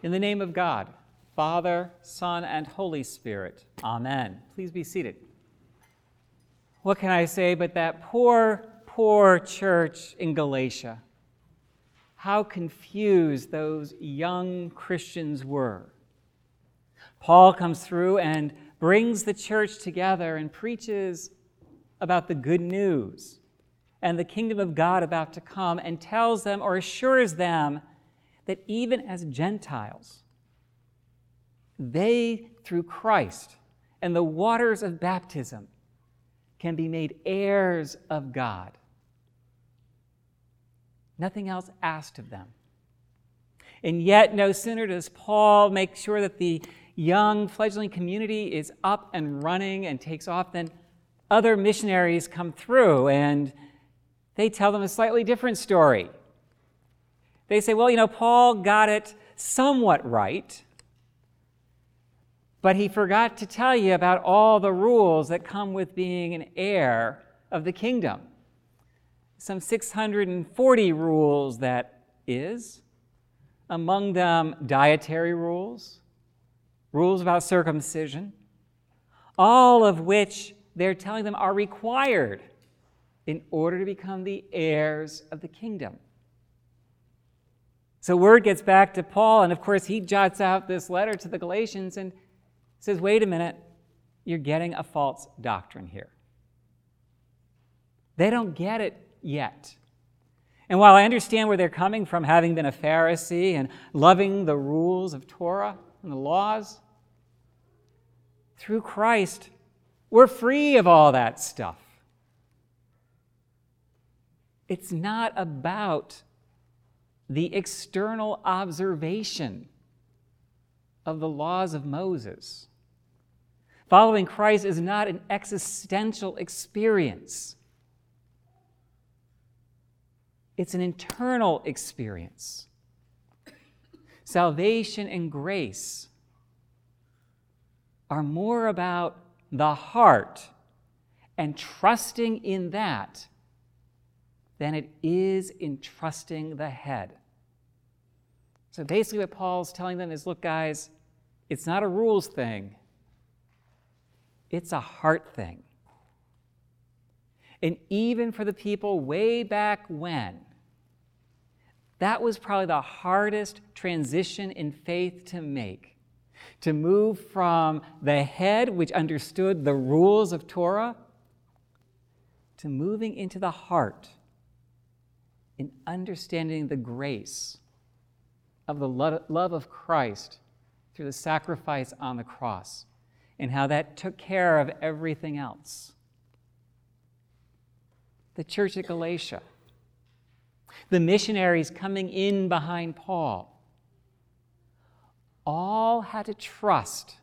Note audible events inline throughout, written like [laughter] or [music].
In the name of God, Father, Son, and Holy Spirit. Amen. Please be seated. What can I say but that poor, poor church in Galatia? How confused those young Christians were. Paul comes through and brings the church together and preaches about the good news and the kingdom of God about to come and tells them or assures them that even as Gentiles, they, through Christ and the waters of baptism, can be made heirs of God. Nothing else asked of them. And yet, no sooner does Paul make sure that the young fledgling community is up and running and takes off than other missionaries come through and they tell them a slightly different story. They say, well, you know, Paul got it somewhat right, but he forgot to tell you about all the rules that come with being an heir of the kingdom. Some 640 rules, that is. Among them, dietary rules, rules about circumcision, all of which they're telling them are required in order to become the heirs of the kingdom. So word gets back to Paul, and of course, he jots out this letter to the Galatians and says, Wait a minute, you're getting a false doctrine here. They don't get it yet. And while I understand where they're coming from, having been a Pharisee and loving the rules of Torah and the laws, through Christ, we're free of all that stuff. It's not about the external observation of the laws of Moses. Following Christ is not an existential experience, it's an internal experience. Salvation and grace are more about the heart and trusting in that than it is in trusting the head. So basically, what Paul's telling them is look, guys, it's not a rules thing, it's a heart thing. And even for the people way back when, that was probably the hardest transition in faith to make. To move from the head, which understood the rules of Torah, to moving into the heart in understanding the grace of the love of Christ through the sacrifice on the cross and how that took care of everything else. The church at Galatia, the missionaries coming in behind Paul, all had to trust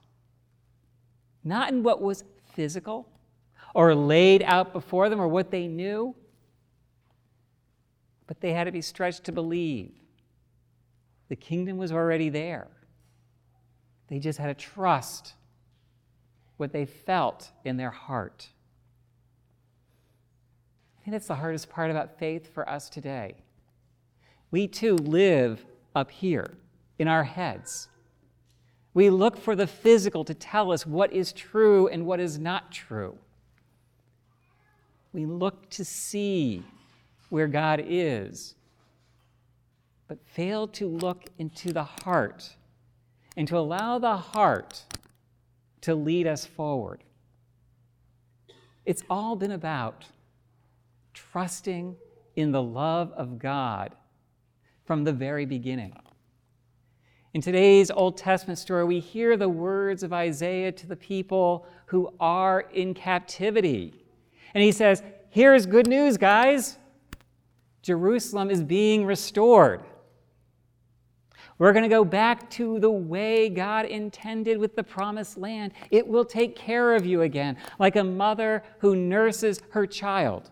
not in what was physical or laid out before them or what they knew, but they had to be stretched to believe. The kingdom was already there. They just had to trust what they felt in their heart. I think that's the hardest part about faith for us today. We too live up here in our heads. We look for the physical to tell us what is true and what is not true. We look to see where God is, but fail to look into the heart and to allow the heart to lead us forward. It's all been about trusting in the love of God from the very beginning. In today's Old Testament story, we hear the words of Isaiah to the people who are in captivity. And he says, Here's good news, guys. Jerusalem is being restored. We're going to go back to the way God intended with the promised land. It will take care of you again, like a mother who nurses her child.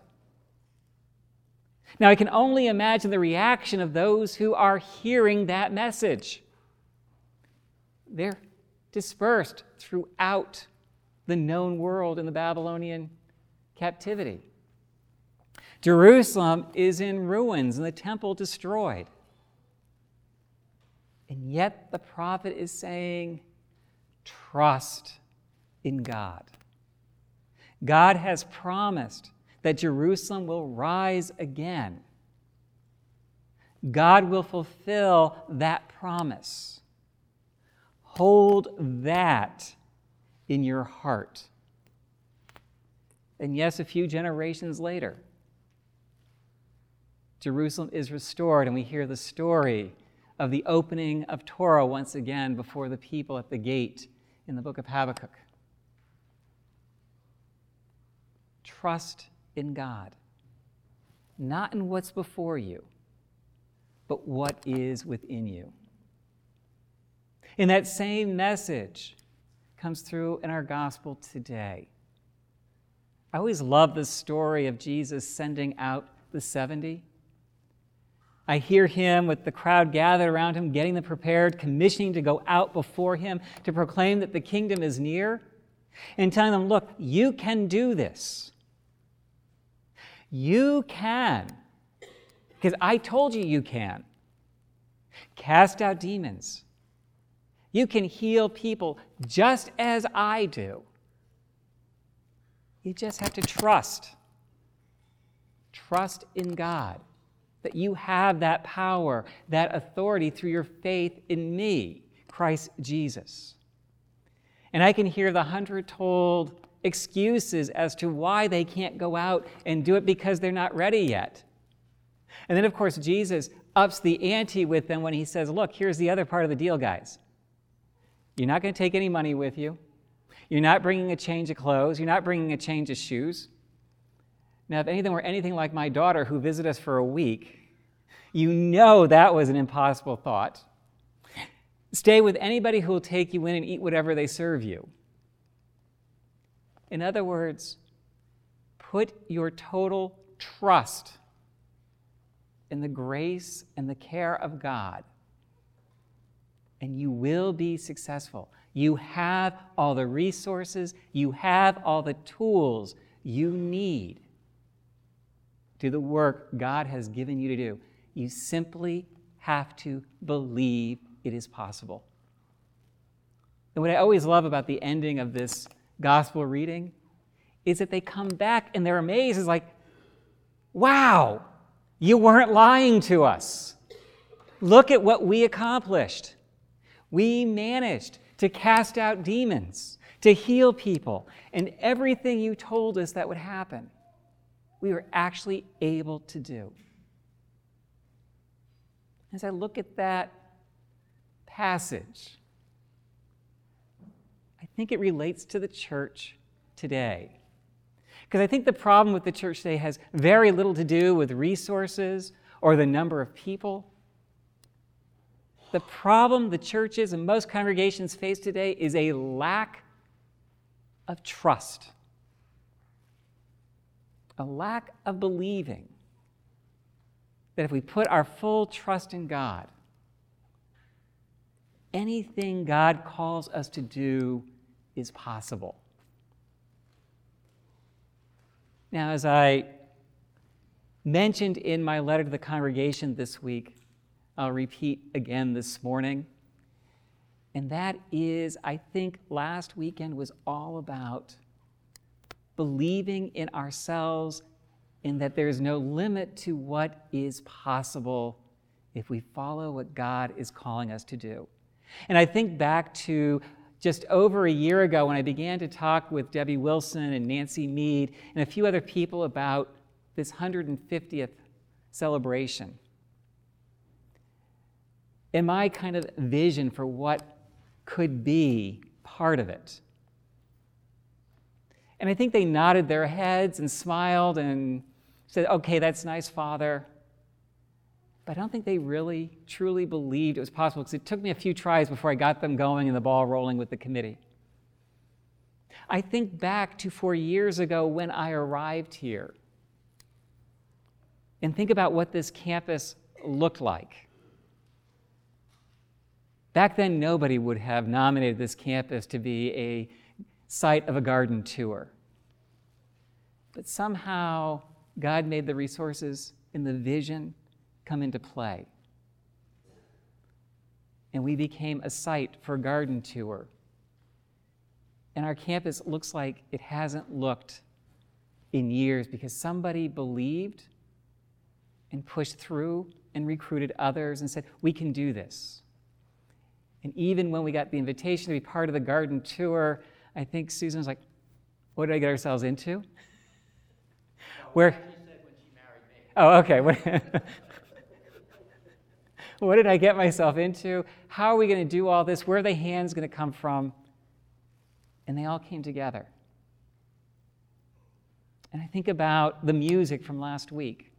Now, I can only imagine the reaction of those who are hearing that message. They're dispersed throughout the known world in the Babylonian captivity. Jerusalem is in ruins and the temple destroyed. And yet the prophet is saying, trust in God. God has promised that Jerusalem will rise again. God will fulfill that promise. Hold that in your heart. And yes, a few generations later, Jerusalem is restored, and we hear the story of the opening of Torah once again before the people at the gate in the book of Habakkuk. Trust in God, not in what's before you, but what is within you. And that same message comes through in our gospel today. I always love the story of Jesus sending out the 70. I hear him with the crowd gathered around him, getting them prepared, commissioning to go out before him to proclaim that the kingdom is near, and telling them, Look, you can do this. You can, because I told you you can. Cast out demons. You can heal people just as I do. You just have to trust. Trust in God that you have that power, that authority through your faith in me, Christ Jesus. And I can hear the hundred told excuses as to why they can't go out and do it because they're not ready yet. And then, of course, Jesus ups the ante with them when he says, Look, here's the other part of the deal, guys. You're not going to take any money with you. You're not bringing a change of clothes. You're not bringing a change of shoes. Now, if anything were anything like my daughter who visited us for a week, you know that was an impossible thought. Stay with anybody who will take you in and eat whatever they serve you. In other words, put your total trust in the grace and the care of God, and you will be successful. You have all the resources, you have all the tools you need do the work God has given you to do. You simply have to believe it is possible. And what I always love about the ending of this gospel reading is that they come back and they're amazed. It's like, wow, you weren't lying to us. Look at what we accomplished. We managed to cast out demons, to heal people, and everything you told us that would happen we were actually able to do. As I look at that passage, I think it relates to the church today. Because I think the problem with the church today has very little to do with resources or the number of people. The problem the churches and most congregations face today is a lack of trust a lack of believing that if we put our full trust in God, anything God calls us to do is possible. Now, as I mentioned in my letter to the congregation this week, I'll repeat again this morning. And that is, I think last weekend was all about believing in ourselves and that there is no limit to what is possible if we follow what God is calling us to do. And I think back to just over a year ago when I began to talk with Debbie Wilson and Nancy Mead and a few other people about this 150th celebration. And my kind of vision for what could be part of it. And I think they nodded their heads and smiled and said, Okay, that's nice, Father. But I don't think they really, truly believed it was possible because it took me a few tries before I got them going and the ball rolling with the committee. I think back to four years ago when I arrived here and think about what this campus looked like. Back then, nobody would have nominated this campus to be a site of a garden tour. But somehow, God made the resources in the vision come into play. and we became a site for a garden tour. And our campus looks like it hasn't looked in years because somebody believed and pushed through and recruited others and said, We can do this. And even when we got the invitation to be part of the garden tour, I think Susan was like, What did I get ourselves into? Where? Oh, okay. [laughs] what did I get myself into? How are we going to do all this? Where are the hands going to come from? And they all came together. And I think about the music from last week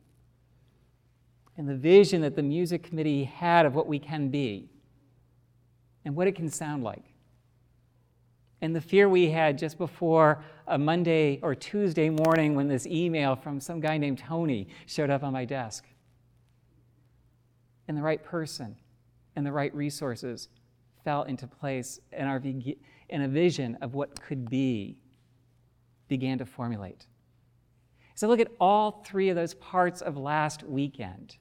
and the vision that the music committee had of what we can be and what it can sound like. And the fear we had just before a Monday or Tuesday morning when this email from some guy named Tony showed up on my desk. And the right person and the right resources fell into place, and, our, and a vision of what could be began to formulate. So look at all three of those parts of last weekend.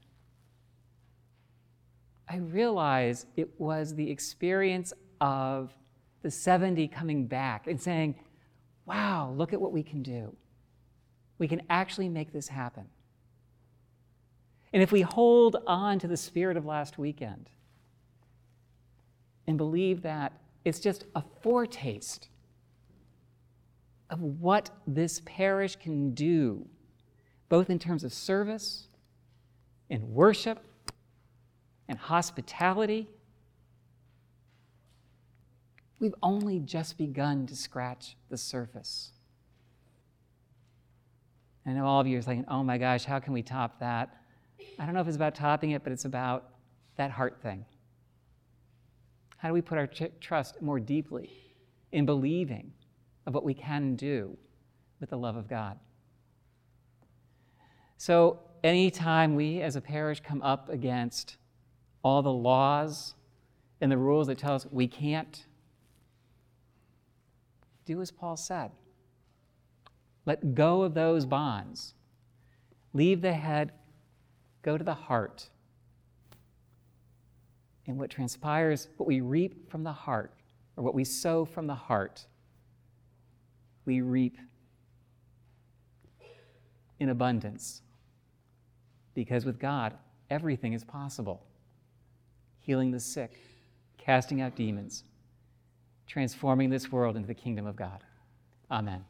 I realize it was the experience of the 70 coming back and saying, wow, look at what we can do. We can actually make this happen. And if we hold on to the spirit of last weekend and believe that it's just a foretaste of what this parish can do, both in terms of service and worship and hospitality, we've only just begun to scratch the surface. I know all of you are thinking, oh my gosh, how can we top that? I don't know if it's about topping it, but it's about that heart thing. How do we put our trust more deeply in believing of what we can do with the love of God? So, anytime we as a parish come up against all the laws and the rules that tell us we can't, do as Paul said. Let go of those bonds. Leave the head, go to the heart. And what transpires, what we reap from the heart, or what we sow from the heart, we reap in abundance. Because with God, everything is possible healing the sick, casting out demons, transforming this world into the kingdom of God. Amen.